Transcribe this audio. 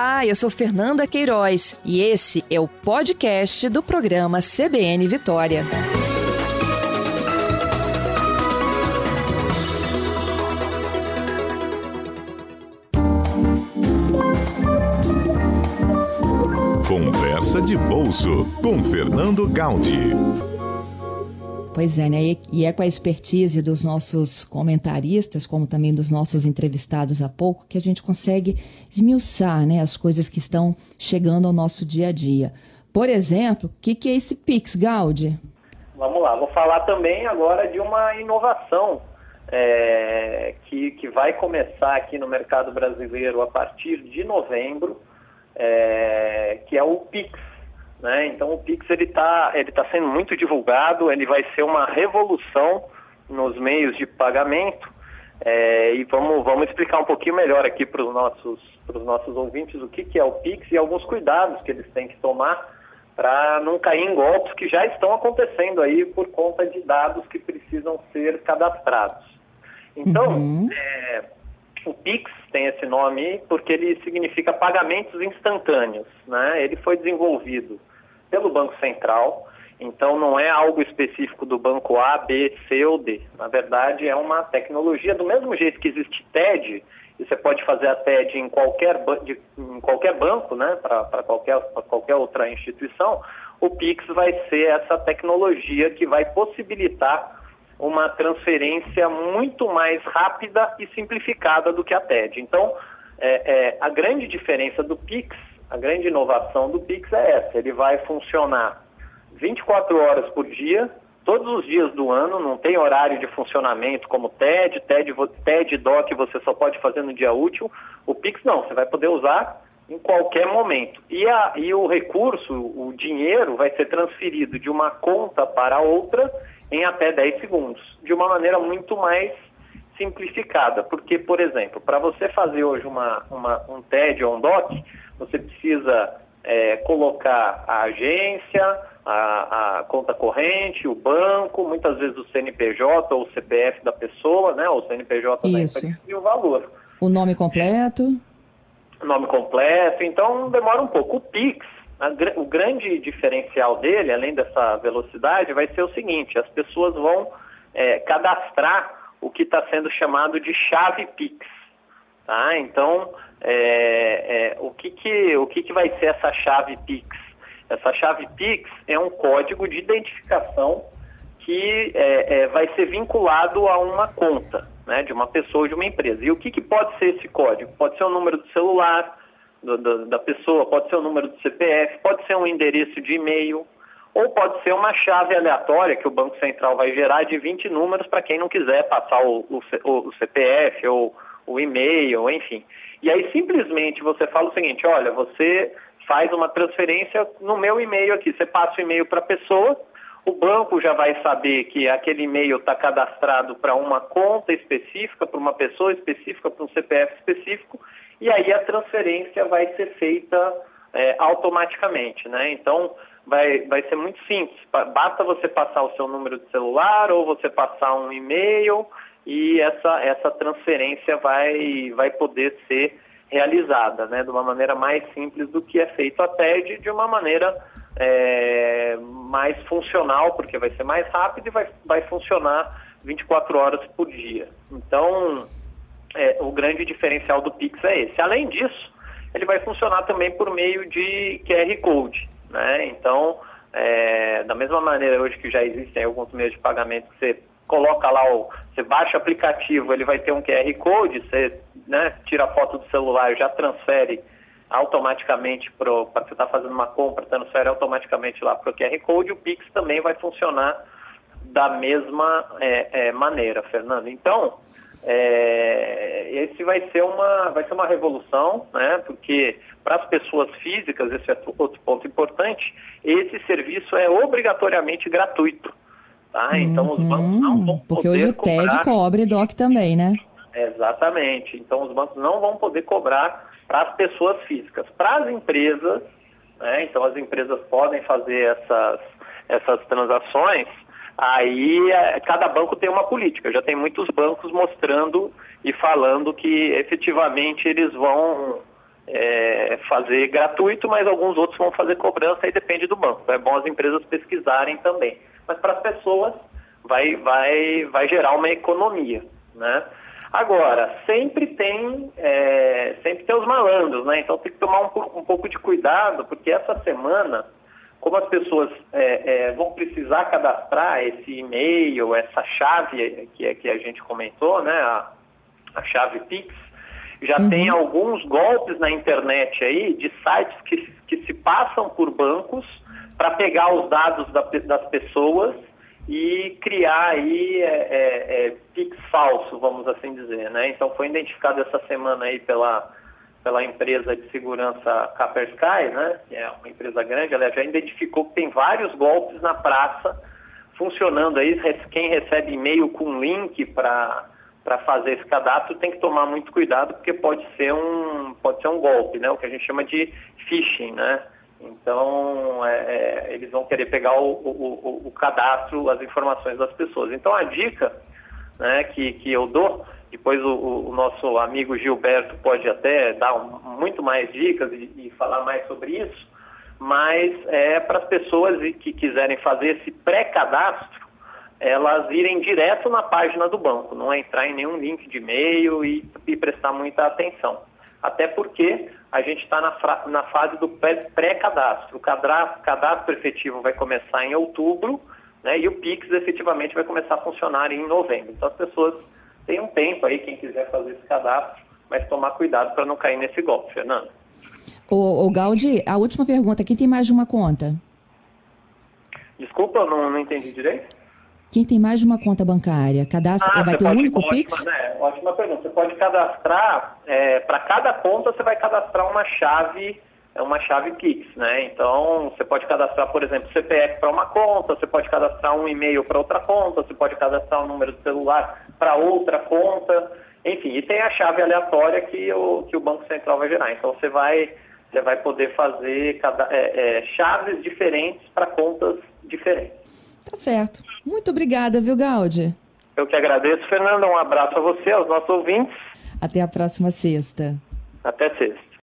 Olá, eu sou Fernanda Queiroz e esse é o podcast do programa CBN Vitória. Conversa de Bolso com Fernando Gaudi. Pois é, né? E é com a expertise dos nossos comentaristas, como também dos nossos entrevistados há pouco, que a gente consegue esmiuçar né, as coisas que estão chegando ao nosso dia a dia. Por exemplo, o que, que é esse Pix, Gaudi? Vamos lá, vou falar também agora de uma inovação é, que, que vai começar aqui no mercado brasileiro a partir de novembro, é, que é o Pix. Né? Então o Pix ele está ele tá sendo muito divulgado, ele vai ser uma revolução nos meios de pagamento é, e vamos, vamos explicar um pouquinho melhor aqui para os nossos, nossos ouvintes o que, que é o Pix e alguns cuidados que eles têm que tomar para não cair em golpes que já estão acontecendo aí por conta de dados que precisam ser cadastrados. Então, uhum. é, o Pix tem esse nome porque ele significa pagamentos instantâneos. Né? Ele foi desenvolvido pelo Banco Central, então não é algo específico do banco A, B, C ou D. Na verdade, é uma tecnologia do mesmo jeito que existe TED, e você pode fazer a TED em qualquer, de, em qualquer banco, né, para qualquer, qualquer outra instituição, o Pix vai ser essa tecnologia que vai possibilitar uma transferência muito mais rápida e simplificada do que a TED. Então, é, é, a grande diferença do Pix a grande inovação do Pix é essa: ele vai funcionar 24 horas por dia, todos os dias do ano, não tem horário de funcionamento como TED, TED, TED DOC você só pode fazer no dia útil. O Pix não, você vai poder usar em qualquer momento. E, a, e o recurso, o dinheiro, vai ser transferido de uma conta para outra em até 10 segundos, de uma maneira muito mais simplificada. Porque, por exemplo, para você fazer hoje uma, uma, um TED ou um DOC, você precisa é, colocar a agência, a, a, conta corrente, o banco, muitas vezes o CNPJ ou o CPF da pessoa, né? O CNPJ Isso. da empresa e o valor. O nome completo? O nome completo, então demora um pouco. O Pix, a, o grande diferencial dele, além dessa velocidade, vai ser o seguinte: as pessoas vão é, cadastrar o que está sendo chamado de chave Pix. Tá? Então, é, é, o, que, que, o que, que vai ser essa chave Pix? Essa chave Pix é um código de identificação que é, é, vai ser vinculado a uma conta né, de uma pessoa ou de uma empresa. E o que, que pode ser esse código? Pode ser o número do celular do, do, da pessoa, pode ser o número do CPF, pode ser um endereço de e-mail, ou pode ser uma chave aleatória que o Banco Central vai gerar de 20 números para quem não quiser passar o, o, o CPF ou o e-mail, enfim. E aí simplesmente você fala o seguinte, olha, você faz uma transferência no meu e-mail aqui, você passa o e-mail para a pessoa, o banco já vai saber que aquele e-mail está cadastrado para uma conta específica, para uma pessoa específica, para um CPF específico, e aí a transferência vai ser feita é, automaticamente, né? Então vai, vai ser muito simples. Basta você passar o seu número de celular ou você passar um e-mail e essa, essa transferência vai, vai poder ser realizada né, de uma maneira mais simples do que é feito a TED, de uma maneira é, mais funcional, porque vai ser mais rápido e vai, vai funcionar 24 horas por dia. Então, é, o grande diferencial do Pix é esse. Além disso, ele vai funcionar também por meio de QR Code. Né? Então, é, da mesma maneira hoje que já existem alguns meios de pagamento que você coloca lá, o, você baixa o aplicativo, ele vai ter um QR Code, você né, tira a foto do celular, já transfere automaticamente para você estar tá fazendo uma compra, transfere automaticamente lá para o QR Code, o Pix também vai funcionar da mesma é, é, maneira, Fernando. Então, é, esse vai ser uma vai ser uma revolução, né? Porque para as pessoas físicas, esse é outro ponto importante, esse serviço é obrigatoriamente gratuito. Tá? Então uhum, os bancos não vão Porque hoje o TED cobrar... cobre DOC também, né? Exatamente. Então os bancos não vão poder cobrar para as pessoas físicas. Para as empresas, né? então as empresas podem fazer essas, essas transações, aí é, cada banco tem uma política. Já tem muitos bancos mostrando e falando que efetivamente eles vão é, fazer gratuito, mas alguns outros vão fazer cobrança e depende do banco. É bom as empresas pesquisarem também. Mas para as pessoas vai, vai, vai gerar uma economia, né? Agora, sempre tem, é, sempre tem os malandros, né? Então tem que tomar um, um pouco de cuidado, porque essa semana, como as pessoas é, é, vão precisar cadastrar esse e-mail, essa chave que, é, que a gente comentou, né? A, a chave Pix, já uhum. tem alguns golpes na internet aí de sites que, que se passam por bancos para pegar os dados da, das pessoas e criar aí é, é, é, Pix falso, vamos assim dizer, né? Então foi identificado essa semana aí pela, pela empresa de segurança Kaspersky, né? Que é uma empresa grande, ela já identificou que tem vários golpes na praça funcionando aí. Quem recebe e-mail com link para para fazer esse cadastro tem que tomar muito cuidado porque pode ser um pode ser um golpe, né? O que a gente chama de phishing, né? Então é, é, eles vão querer pegar o, o, o, cadastro, as informações das pessoas. Então a dica, né, que, que eu dou, depois o, o nosso amigo Gilberto pode até dar um, muito mais dicas e, e falar mais sobre isso, mas é para as pessoas que quiserem fazer esse pré-cadastro elas irem direto na página do banco, não entrar em nenhum link de e-mail e prestar muita atenção. Até porque a gente está na, na, fase do pré-cadastro. O cadastro, cadastro efetivo vai começar em outubro né, e o PIX efetivamente vai começar a funcionar em novembro. Então as pessoas têm um tempo aí, quem quiser fazer esse cadastro, mas tomar cuidado para não cair nesse golpe, Fernando. O, o Gaudi, a última pergunta, quem tem mais de uma conta? Desculpa, eu não, não entendi direito. Quem tem mais de uma conta bancária, cadastra, ah, vai ter um único ótima, Pix? Né? Ótima pergunta. Você pode cadastrar, é, para cada conta você vai cadastrar uma chave, é uma chave Pix, né? Então, você pode cadastrar, por exemplo, CPF para uma conta, você pode cadastrar um e-mail para outra conta, você pode cadastrar um número de celular para outra conta, enfim, e tem a chave aleatória que o, que o Banco Central vai gerar. Então, você vai, você vai poder fazer cada, é, é, chaves diferentes para contas diferentes. Tá certo. Muito obrigada, viu, Gaudi? Eu que agradeço, Fernanda. Um abraço a você, aos nossos ouvintes. Até a próxima sexta. Até sexta.